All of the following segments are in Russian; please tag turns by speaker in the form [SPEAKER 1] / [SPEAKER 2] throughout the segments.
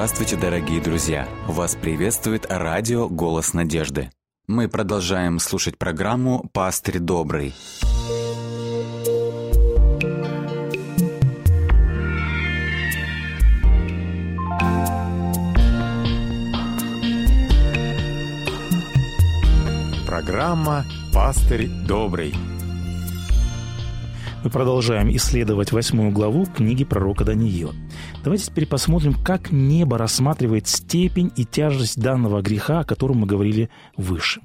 [SPEAKER 1] Здравствуйте, дорогие друзья! Вас приветствует радио «Голос надежды». Мы продолжаем слушать программу «Пастырь добрый».
[SPEAKER 2] Программа «Пастырь добрый».
[SPEAKER 3] Мы продолжаем исследовать восьмую главу книги пророка Даниила. Давайте теперь посмотрим, как небо рассматривает степень и тяжесть данного греха, о котором мы говорили выше.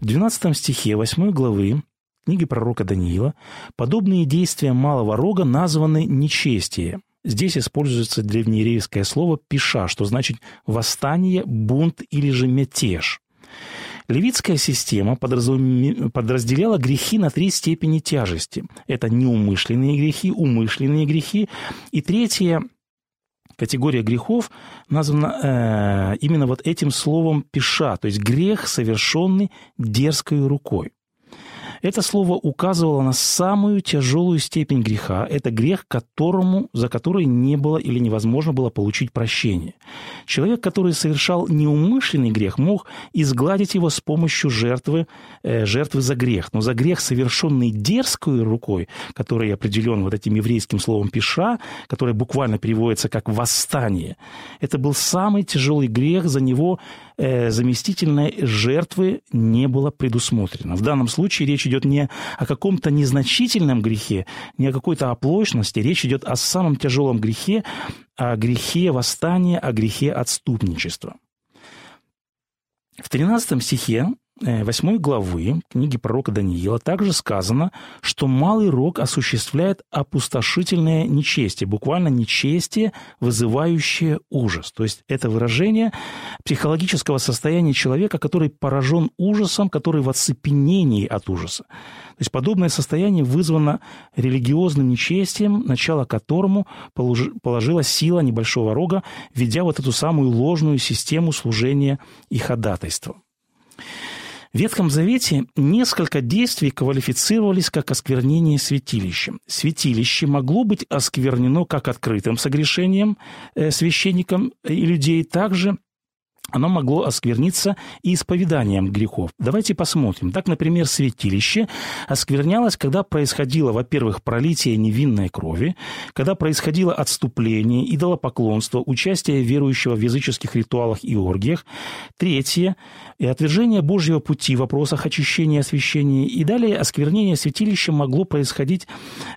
[SPEAKER 3] В 12 стихе 8 главы книги пророка Даниила подобные действия малого рога названы нечестие. Здесь используется древнееврейское слово «пиша», что значит «восстание», «бунт» или же «мятеж». Левитская система подразделяла грехи на три степени тяжести. Это неумышленные грехи, умышленные грехи. И третья категория грехов названа э, именно вот этим словом «пиша», то есть грех, совершенный дерзкой рукой. Это слово указывало на самую тяжелую степень греха. Это грех, которому, за который не было или невозможно было получить прощение. Человек, который совершал неумышленный грех, мог изгладить его с помощью жертвы, э, жертвы за грех. Но за грех, совершенный дерзкой рукой, который определен вот этим еврейским словом «пиша», которое буквально переводится как «восстание», это был самый тяжелый грех, за него заместительной жертвы не было предусмотрено. В данном случае речь идет не о каком-то незначительном грехе, не о какой-то оплошности, речь идет о самом тяжелом грехе, о грехе восстания, о грехе отступничества. В 13 стихе 8 э, главы книги пророка Даниила также сказано, что малый рог осуществляет опустошительное нечестие, буквально нечестие, вызывающее ужас. То есть это выражение психологического состояния человека, который поражен ужасом, который в оцепенении от ужаса. То есть подобное состояние вызвано религиозным нечестием, начало которому положила сила небольшого рога, ведя вот эту самую ложную систему служения и ходатайства. В Ветхом Завете несколько действий квалифицировались как осквернение святилища. Святилище могло быть осквернено как открытым согрешением э, священником и людей, также оно могло оскверниться и исповеданием грехов. Давайте посмотрим. Так, например, святилище осквернялось, когда происходило, во-первых, пролитие невинной крови, когда происходило отступление, идолопоклонство, участие верующего в языческих ритуалах и оргиях. Третье и отвержение Божьего пути в вопросах очищения и освящения. И далее осквернение святилища могло происходить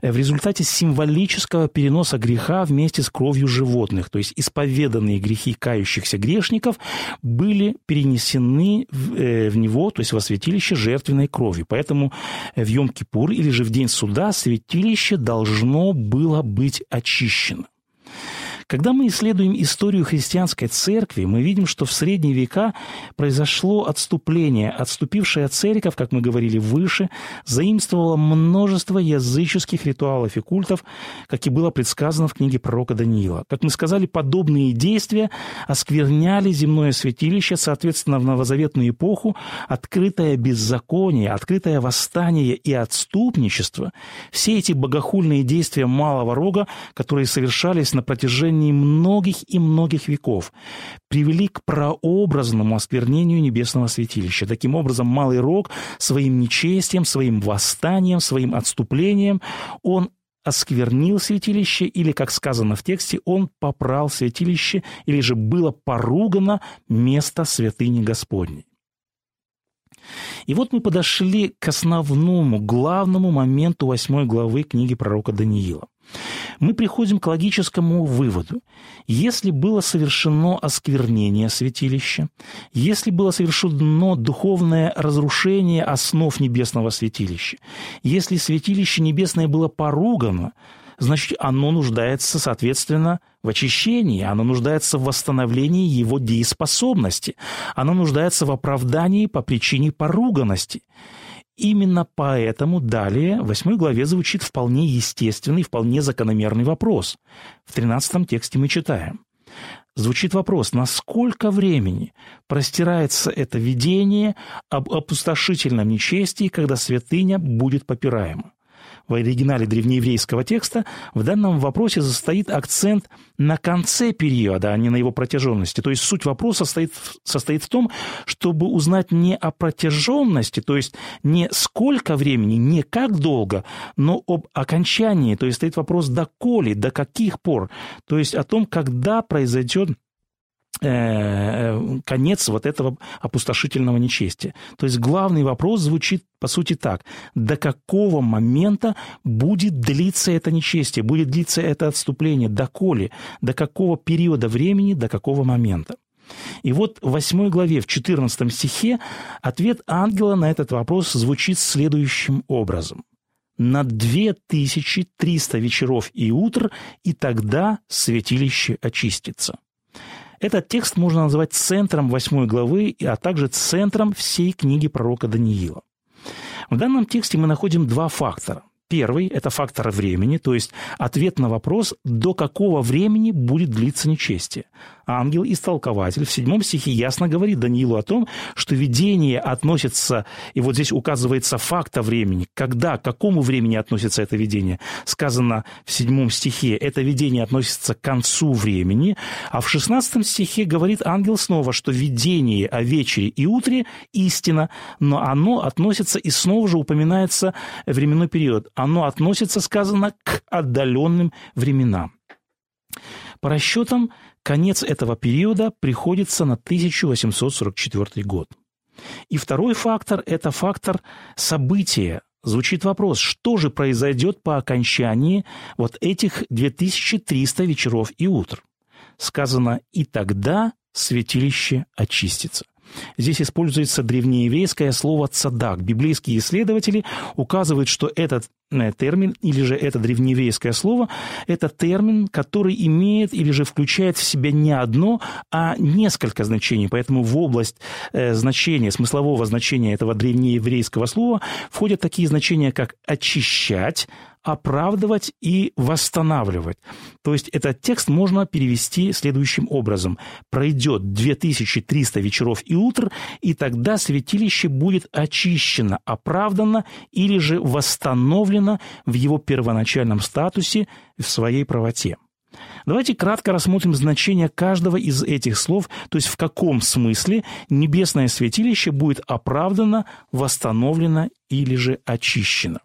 [SPEAKER 3] э, в результате символического переноса греха вместе с кровью животных. То есть исповеданные грехи кающихся грешников были перенесены в, э, в него, то есть во святилище жертвенной кровью. Поэтому в Йом-Кипур или же в день суда святилище должно было быть очищено. Когда мы исследуем историю христианской церкви, мы видим, что в средние века произошло отступление. Отступившая церковь, как мы говорили выше, заимствовала множество языческих ритуалов и культов, как и было предсказано в книге пророка Даниила. Как мы сказали, подобные действия оскверняли земное святилище, соответственно, в новозаветную эпоху открытое беззаконие, открытое восстание и отступничество, все эти богохульные действия малого рога, которые совершались на протяжении протяжении многих и многих веков привели к прообразному осквернению небесного святилища. Таким образом, Малый Рог своим нечестием, своим восстанием, своим отступлением, он осквернил святилище, или, как сказано в тексте, он попрал святилище, или же было поругано место святыни Господней. И вот мы подошли к основному, главному моменту восьмой главы книги пророка Даниила мы приходим к логическому выводу. Если было совершено осквернение святилища, если было совершено духовное разрушение основ небесного святилища, если святилище небесное было поругано, значит, оно нуждается, соответственно, в очищении, оно нуждается в восстановлении его дееспособности, оно нуждается в оправдании по причине поруганности – Именно поэтому далее в 8 главе звучит вполне естественный, вполне закономерный вопрос. В 13 тексте мы читаем. Звучит вопрос, насколько времени простирается это видение об опустошительном нечестии, когда святыня будет попираема? В оригинале древнееврейского текста, в данном вопросе состоит акцент на конце периода, а не на его протяженности. То есть суть вопроса состоит, состоит в том, чтобы узнать не о протяженности, то есть не сколько времени, не как долго, но об окончании. То есть стоит вопрос доколе, до каких пор. То есть о том, когда произойдет конец вот этого опустошительного нечестия. То есть главный вопрос звучит по сути так. До какого момента будет длиться это нечестие, будет длиться это отступление, доколе, до какого периода времени, до какого момента? И вот в 8 главе, в 14 стихе, ответ ангела на этот вопрос звучит следующим образом. «На 2300 вечеров и утр, и тогда святилище очистится». Этот текст можно назвать центром восьмой главы, а также центром всей книги пророка Даниила. В данном тексте мы находим два фактора. Первый – это фактор времени, то есть ответ на вопрос, до какого времени будет длиться нечестие ангел-истолкователь в седьмом стихе ясно говорит Даниилу о том, что видение относится, и вот здесь указывается факта времени, когда, к какому времени относится это видение. Сказано в седьмом стихе, это видение относится к концу времени, а в шестнадцатом стихе говорит ангел снова, что видение о вечере и утре – истина, но оно относится и снова же упоминается временной период. Оно относится, сказано, к отдаленным временам. По расчетам, конец этого периода приходится на 1844 год. И второй фактор – это фактор события. Звучит вопрос, что же произойдет по окончании вот этих 2300 вечеров и утр? Сказано «и тогда святилище очистится». Здесь используется древнееврейское слово «цадак». Библейские исследователи указывают, что этот э, термин или же это древнееврейское слово – это термин, который имеет или же включает в себя не одно, а несколько значений. Поэтому в область э, значения, смыслового значения этого древнееврейского слова входят такие значения, как «очищать», оправдывать и восстанавливать. То есть этот текст можно перевести следующим образом. Пройдет 2300 вечеров и утр, и тогда святилище будет очищено, оправдано или же восстановлено в его первоначальном статусе в своей правоте. Давайте кратко рассмотрим значение каждого из этих слов, то есть в каком смысле небесное святилище будет оправдано, восстановлено или же очищено.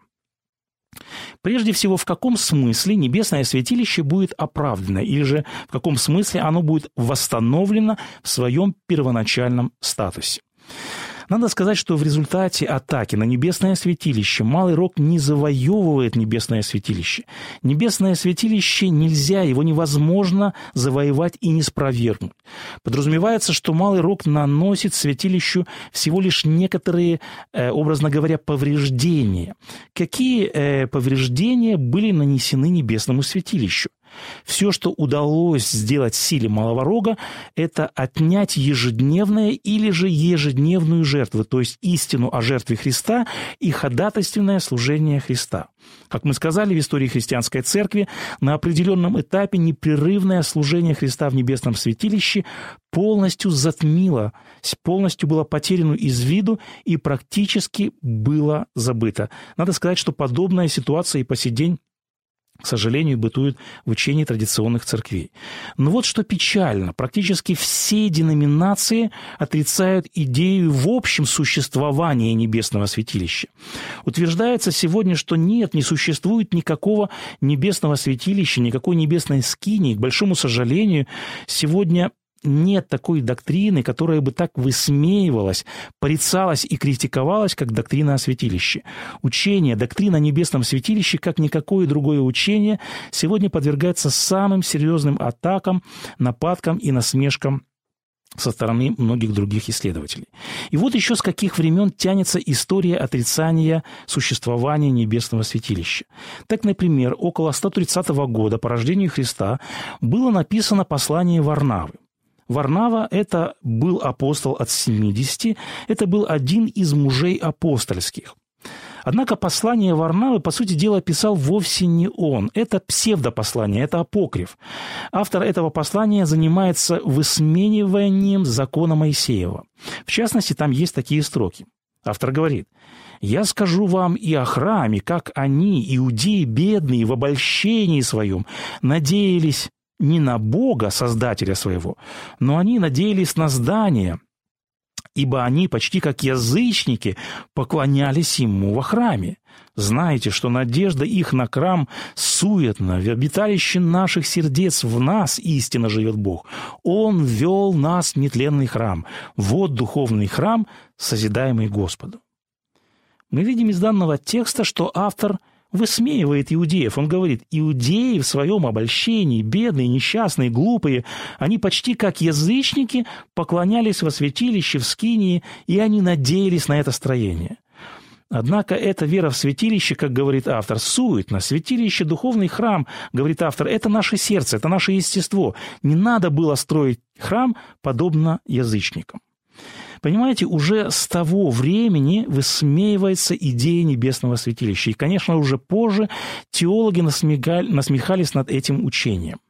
[SPEAKER 3] Прежде всего, в каком смысле небесное святилище будет оправдано, или же в каком смысле оно будет восстановлено в своем первоначальном статусе. Надо сказать, что в результате атаки на небесное святилище Малый Рок не завоевывает небесное святилище. Небесное святилище нельзя, его невозможно завоевать и не спровергнуть. Подразумевается, что Малый Рок наносит святилищу всего лишь некоторые, э, образно говоря, повреждения. Какие э, повреждения были нанесены небесному святилищу? Все, что удалось сделать силе малого рога, это отнять ежедневное или же ежедневную жертву, то есть истину о жертве Христа и ходатайственное служение Христа. Как мы сказали в истории христианской церкви, на определенном этапе непрерывное служение Христа в небесном святилище полностью затмило, полностью было потеряно из виду и практически было забыто. Надо сказать, что подобная ситуация и по сей день к сожалению, бытует в учении традиционных церквей. Но вот что печально, практически все деноминации отрицают идею в общем существования небесного святилища. Утверждается сегодня, что нет, не существует никакого небесного святилища, никакой небесной скинии. К большому сожалению, сегодня нет такой доктрины, которая бы так высмеивалась, порицалась и критиковалась, как доктрина о святилище. Учение, доктрина о небесном святилище, как никакое другое учение, сегодня подвергается самым серьезным атакам, нападкам и насмешкам со стороны многих других исследователей. И вот еще с каких времен тянется история отрицания существования небесного святилища. Так, например, около 130 года по рождению Христа было написано послание Варнавы. Варнава – это был апостол от 70, это был один из мужей апостольских. Однако послание Варнавы, по сути дела, писал вовсе не он. Это псевдопослание, это апокриф. Автор этого послания занимается высмеиванием закона Моисеева. В частности, там есть такие строки. Автор говорит, Я скажу вам и о храме, как они, иудеи бедные, в обольщении своем, надеялись не на Бога, Создателя своего, но они надеялись на здание, ибо они почти как язычники поклонялись ему во храме. Знаете, что надежда их на храм суетна, в обиталище наших сердец в нас истинно живет Бог. Он вел нас в нетленный храм. Вот духовный храм, созидаемый Господу. Мы видим из данного текста, что автор – высмеивает иудеев. Он говорит, иудеи в своем обольщении, бедные, несчастные, глупые, они почти как язычники поклонялись во святилище в Скинии, и они надеялись на это строение. Однако эта вера в святилище, как говорит автор, суетно. Святилище, духовный храм, говорит автор, это наше сердце, это наше естество. Не надо было строить храм подобно язычникам. Понимаете, уже с того времени высмеивается идея небесного святилища. И, конечно, уже позже теологи насмехались над этим учением.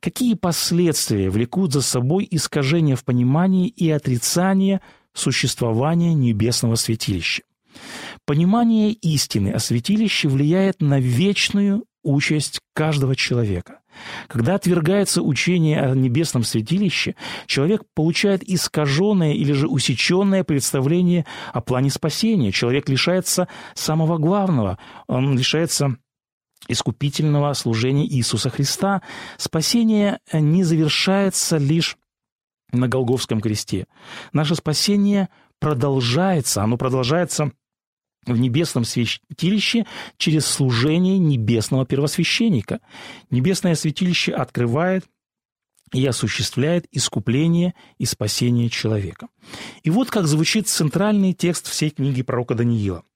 [SPEAKER 3] Какие последствия влекут за собой искажение в понимании и отрицание существования небесного святилища? Понимание истины о святилище влияет на вечную участь каждого человека. Когда отвергается учение о небесном святилище, человек получает искаженное или же усеченное представление о плане спасения. Человек лишается самого главного, он лишается искупительного служения Иисуса Христа. Спасение не завершается лишь на Голговском кресте. Наше спасение продолжается, оно продолжается в небесном святилище через служение небесного первосвященника. Небесное святилище открывает и осуществляет искупление и спасение человека. И вот как звучит центральный текст всей книги пророка Даниила –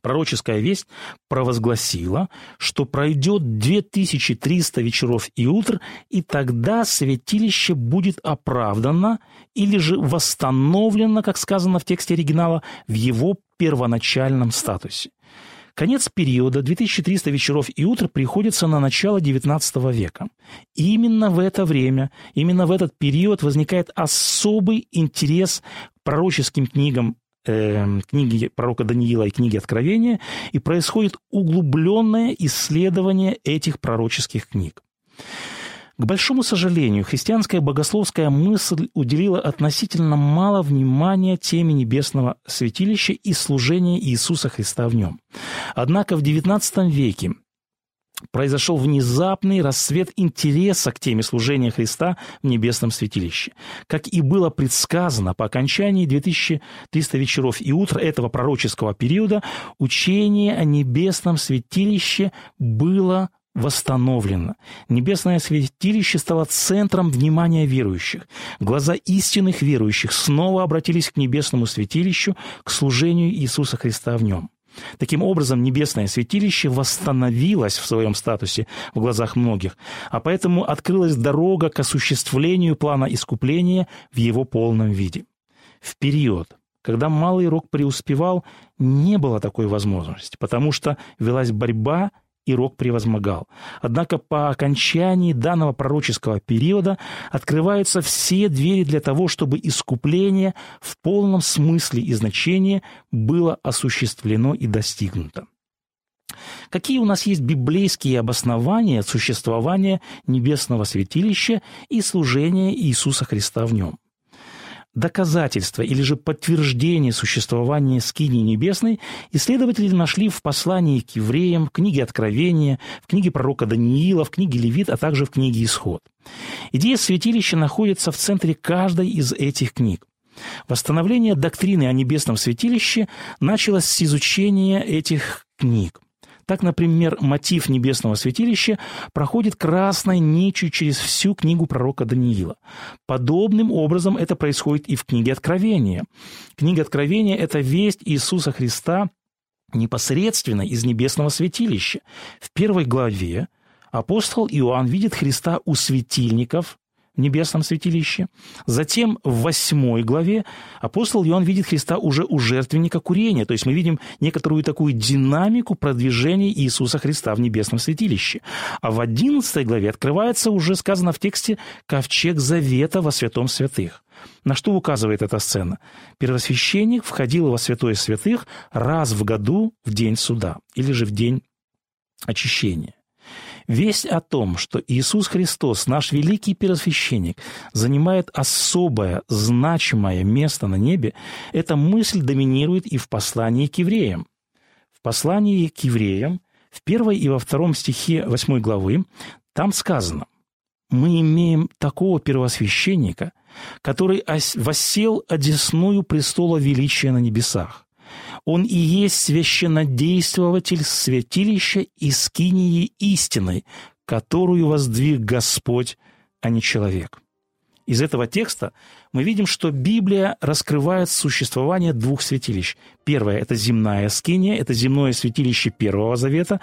[SPEAKER 3] Пророческая весть провозгласила, что пройдет 2300 вечеров и утр, и тогда святилище будет оправдано или же восстановлено, как сказано в тексте оригинала, в его первоначальном статусе. Конец периода 2300 вечеров и утр приходится на начало XIX века. И именно в это время, именно в этот период возникает особый интерес к пророческим книгам э, книги пророка Даниила и книги Откровения, и происходит углубленное исследование этих пророческих книг. К большому сожалению, христианская богословская мысль уделила относительно мало внимания теме небесного святилища и служения Иисуса Христа в нем. Однако в XIX веке произошел внезапный рассвет интереса к теме служения Христа в небесном святилище. Как и было предсказано, по окончании 2300 вечеров и утра этого пророческого периода учение о небесном святилище было восстановлено. Небесное святилище стало центром внимания верующих. Глаза истинных верующих снова обратились к небесному святилищу, к служению Иисуса Христа в нем. Таким образом, небесное святилище восстановилось в своем статусе в глазах многих, а поэтому открылась дорога к осуществлению плана искупления в его полном виде. В период, когда Малый Рок преуспевал, не было такой возможности, потому что велась борьба и Рок превозмогал. Однако по окончании данного пророческого периода открываются все двери для того, чтобы искупление в полном смысле и значении было осуществлено и достигнуто. Какие у нас есть библейские обоснования существования небесного святилища и служения Иисуса Христа в нем? Доказательства или же подтверждение существования скинии небесной исследователи нашли в послании к евреям, в книге Откровения, в книге пророка Даниила, в книге Левит, а также в книге Исход. Идея святилища находится в центре каждой из этих книг. Восстановление доктрины о небесном святилище началось с изучения этих книг. Так, например, мотив небесного святилища проходит красной нитью через всю книгу пророка Даниила. Подобным образом это происходит и в книге Откровения. Книга Откровения – это весть Иисуса Христа непосредственно из небесного святилища. В первой главе апостол Иоанн видит Христа у светильников, в небесном святилище. Затем в восьмой главе апостол Иоанн видит Христа уже у жертвенника курения. То есть мы видим некоторую такую динамику продвижения Иисуса Христа в небесном святилище. А в одиннадцатой главе открывается уже сказано в тексте «ковчег завета во святом святых». На что указывает эта сцена? Первосвященник входил во святое святых раз в году в день суда или же в день очищения. Весть о том, что Иисус Христос, наш великий первосвященник, занимает особое, значимое место на небе, эта мысль доминирует и в послании к евреям. В послании к евреям, в первой и во втором стихе восьмой главы, там сказано, «Мы имеем такого первосвященника, который воссел одесную престола величия на небесах, он и есть священнодействователь святилища и скинии истины, которую воздвиг Господь, а не человек. Из этого текста мы видим, что Библия раскрывает существование двух святилищ. Первое – это земная скиния, это земное святилище Первого Завета.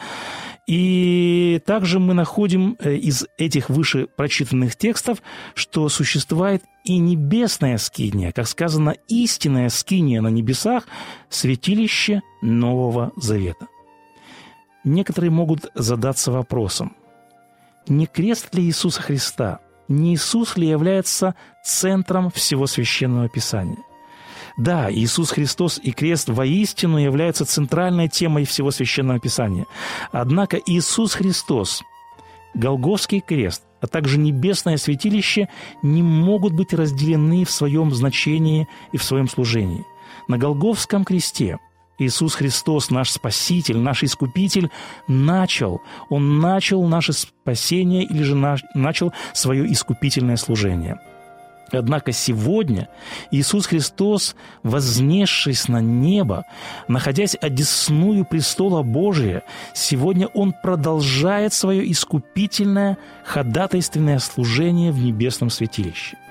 [SPEAKER 3] И также мы находим э, из этих выше прочитанных текстов, что существует и небесная скиния, как сказано, истинная скиния на небесах, святилище Нового Завета. Некоторые могут задаться вопросом, не крест ли Иисуса Христа – не Иисус ли является центром всего священного писания? Да, Иисус Христос и крест воистину являются центральной темой всего священного писания. Однако Иисус Христос, Голгофский крест, а также небесное святилище не могут быть разделены в своем значении и в своем служении. На Голгофском кресте – Иисус Христос, наш Спаситель, наш Искупитель, начал, Он начал наше спасение или же начал свое искупительное служение. Однако сегодня Иисус Христос, вознесшись на небо, находясь одесную престола Божия, сегодня Он продолжает свое искупительное ходатайственное служение в небесном святилище –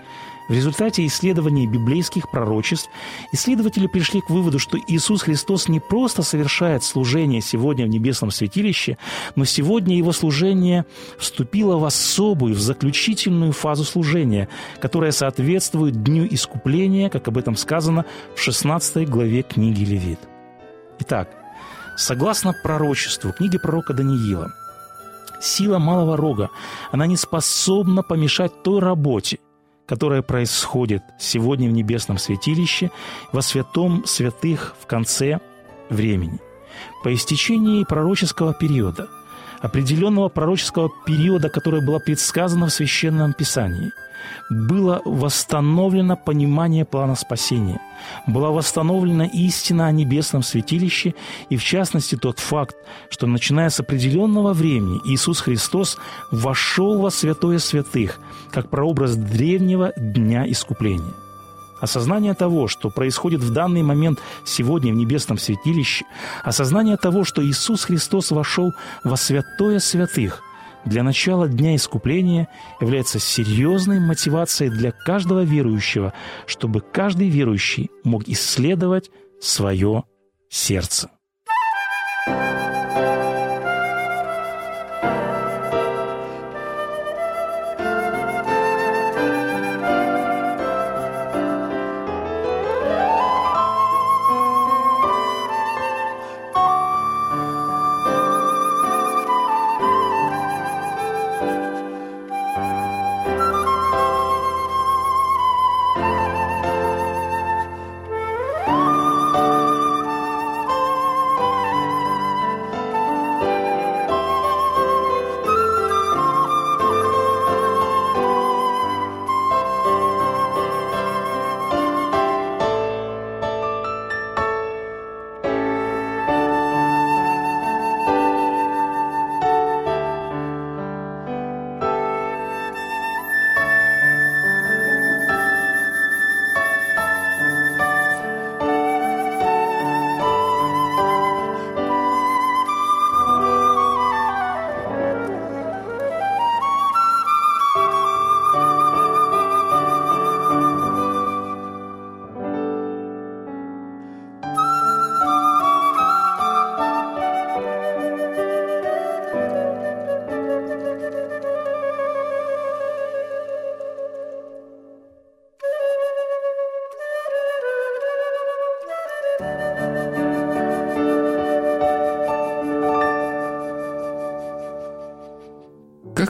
[SPEAKER 3] в результате исследований библейских пророчеств исследователи пришли к выводу, что Иисус Христос не просто совершает служение сегодня в небесном святилище, но сегодня его служение вступило в особую, в заключительную фазу служения, которая соответствует Дню Искупления, как об этом сказано в 16 главе книги Левит. Итак, согласно пророчеству книги пророка Даниила, сила малого рога, она не способна помешать той работе, которое происходит сегодня в небесном святилище, во святом святых в конце времени. По истечении пророческого периода, определенного пророческого периода, которое было предсказано в Священном Писании – было восстановлено понимание плана спасения, была восстановлена истина о небесном святилище. И, в частности, тот факт, что, начиная с определенного времени, Иисус Христос вошел во святое святых, как прообраз древнего дня искупления. Осознание того, что происходит в данный момент сегодня в небесном святилище, осознание того, что Иисус Христос вошел во святое святых, для начала Дня Искупления является серьезной мотивацией для каждого верующего, чтобы каждый верующий мог исследовать свое сердце.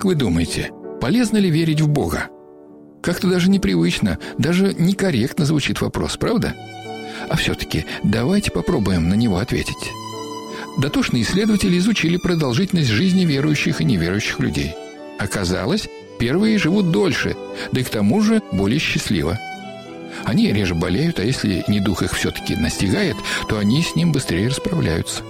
[SPEAKER 4] Вы думаете, полезно ли верить в Бога? Как-то даже непривычно, даже некорректно звучит вопрос, правда? А все-таки давайте попробуем на него ответить. Дотошные исследователи изучили продолжительность жизни верующих и неверующих людей. Оказалось, первые живут дольше, да и к тому же более счастливо. Они реже болеют, а если недух их все-таки настигает, то они с ним быстрее расправляются.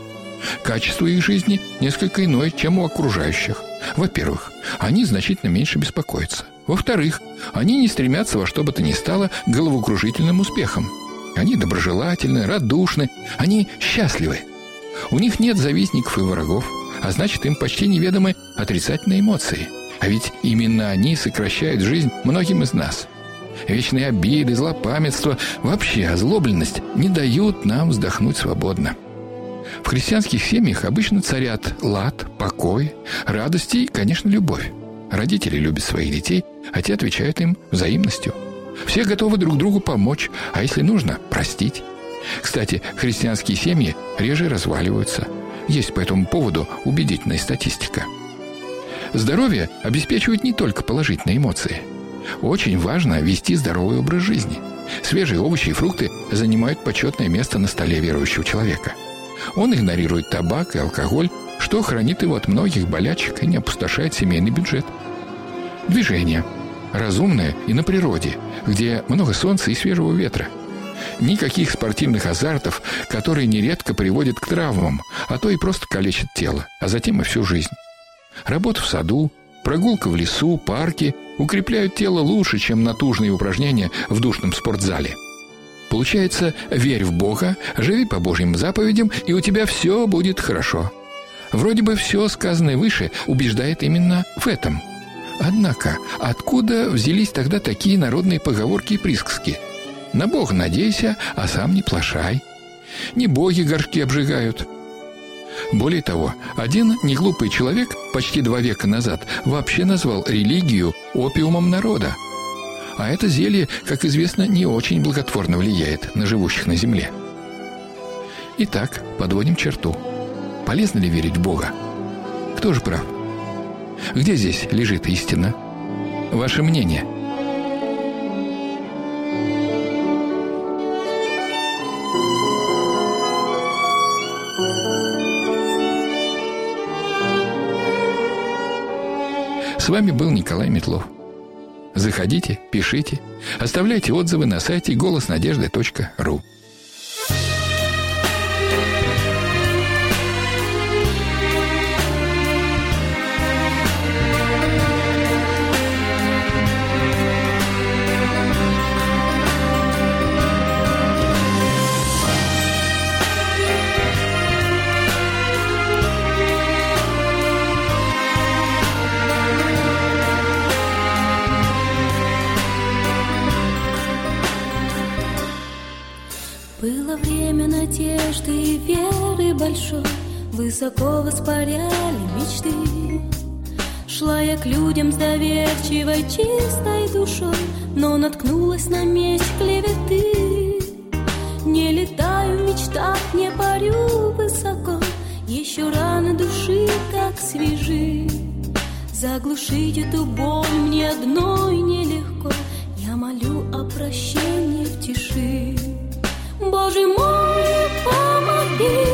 [SPEAKER 4] Качество их жизни несколько иное, чем у окружающих. Во-первых, они значительно меньше беспокоятся. Во-вторых, они не стремятся во что бы то ни стало головокружительным успехом. Они доброжелательны, радушны, они счастливы. У них нет завистников и врагов, а значит, им почти неведомы отрицательные эмоции. А ведь именно они сокращают жизнь многим из нас. Вечные обиды, злопамятство, вообще озлобленность не дают нам вздохнуть свободно. В христианских семьях обычно царят лад, покой, радость и, конечно, любовь. Родители любят своих детей, а те отвечают им взаимностью. Все готовы друг другу помочь, а если нужно, простить. Кстати, христианские семьи реже разваливаются. Есть по этому поводу убедительная статистика. Здоровье обеспечивает не только положительные эмоции. Очень важно вести здоровый образ жизни. Свежие овощи и фрукты занимают почетное место на столе верующего человека. Он игнорирует табак и алкоголь, что хранит его от многих болячек и не опустошает семейный бюджет. Движение. Разумное и на природе, где много солнца и свежего ветра. Никаких спортивных азартов, которые нередко приводят к травмам, а то и просто калечат тело, а затем и всю жизнь. Работа в саду, прогулка в лесу, парке укрепляют тело лучше, чем натужные упражнения в душном спортзале – Получается, верь в Бога, живи по Божьим заповедям, и у тебя все будет хорошо. Вроде бы все сказанное выше убеждает именно в этом. Однако, откуда взялись тогда такие народные поговорки и присказки? На Бога надейся, а сам не плашай. Не боги горшки обжигают. Более того, один неглупый человек почти два века назад вообще назвал религию опиумом народа – а это зелье, как известно, не очень благотворно влияет на живущих на земле. Итак, подводим черту. Полезно ли верить в Бога? Кто же прав? Где здесь лежит истина? Ваше мнение – С вами был Николай Метлов. Заходите, пишите, оставляйте отзывы на сайте голоснадежды.ру.
[SPEAKER 5] надежды и веры большой. Высоко воспаряли мечты. Шла я к людям с доверчивой, чистой душой Но наткнулась на меч клеветы. Не летаю в мечтах, не парю высоко. Еще раны души так свежи. Заглушить эту боль мне одной нелегко. Я молю о прощении в тиши. Боже мой, помоги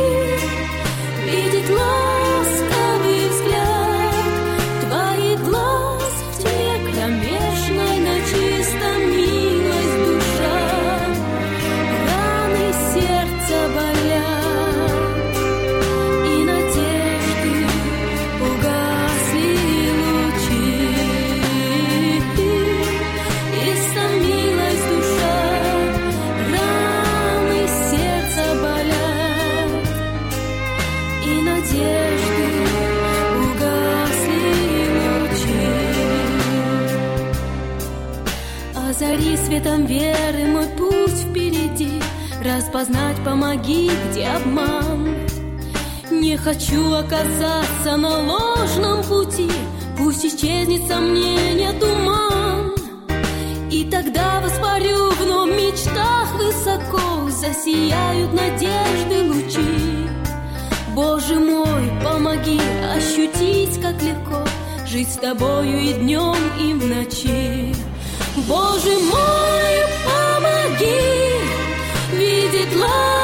[SPEAKER 5] светом веры мой путь впереди, распознать помоги, где обман. Не хочу оказаться на ложном пути, пусть исчезнет сомнение туман. И тогда воспарю вновь в мечтах высоко, засияют надежды лучи. Боже мой, помоги ощутить, как легко жить с тобою и днем, и в ночи. Боже мой, помоги видеть ласковый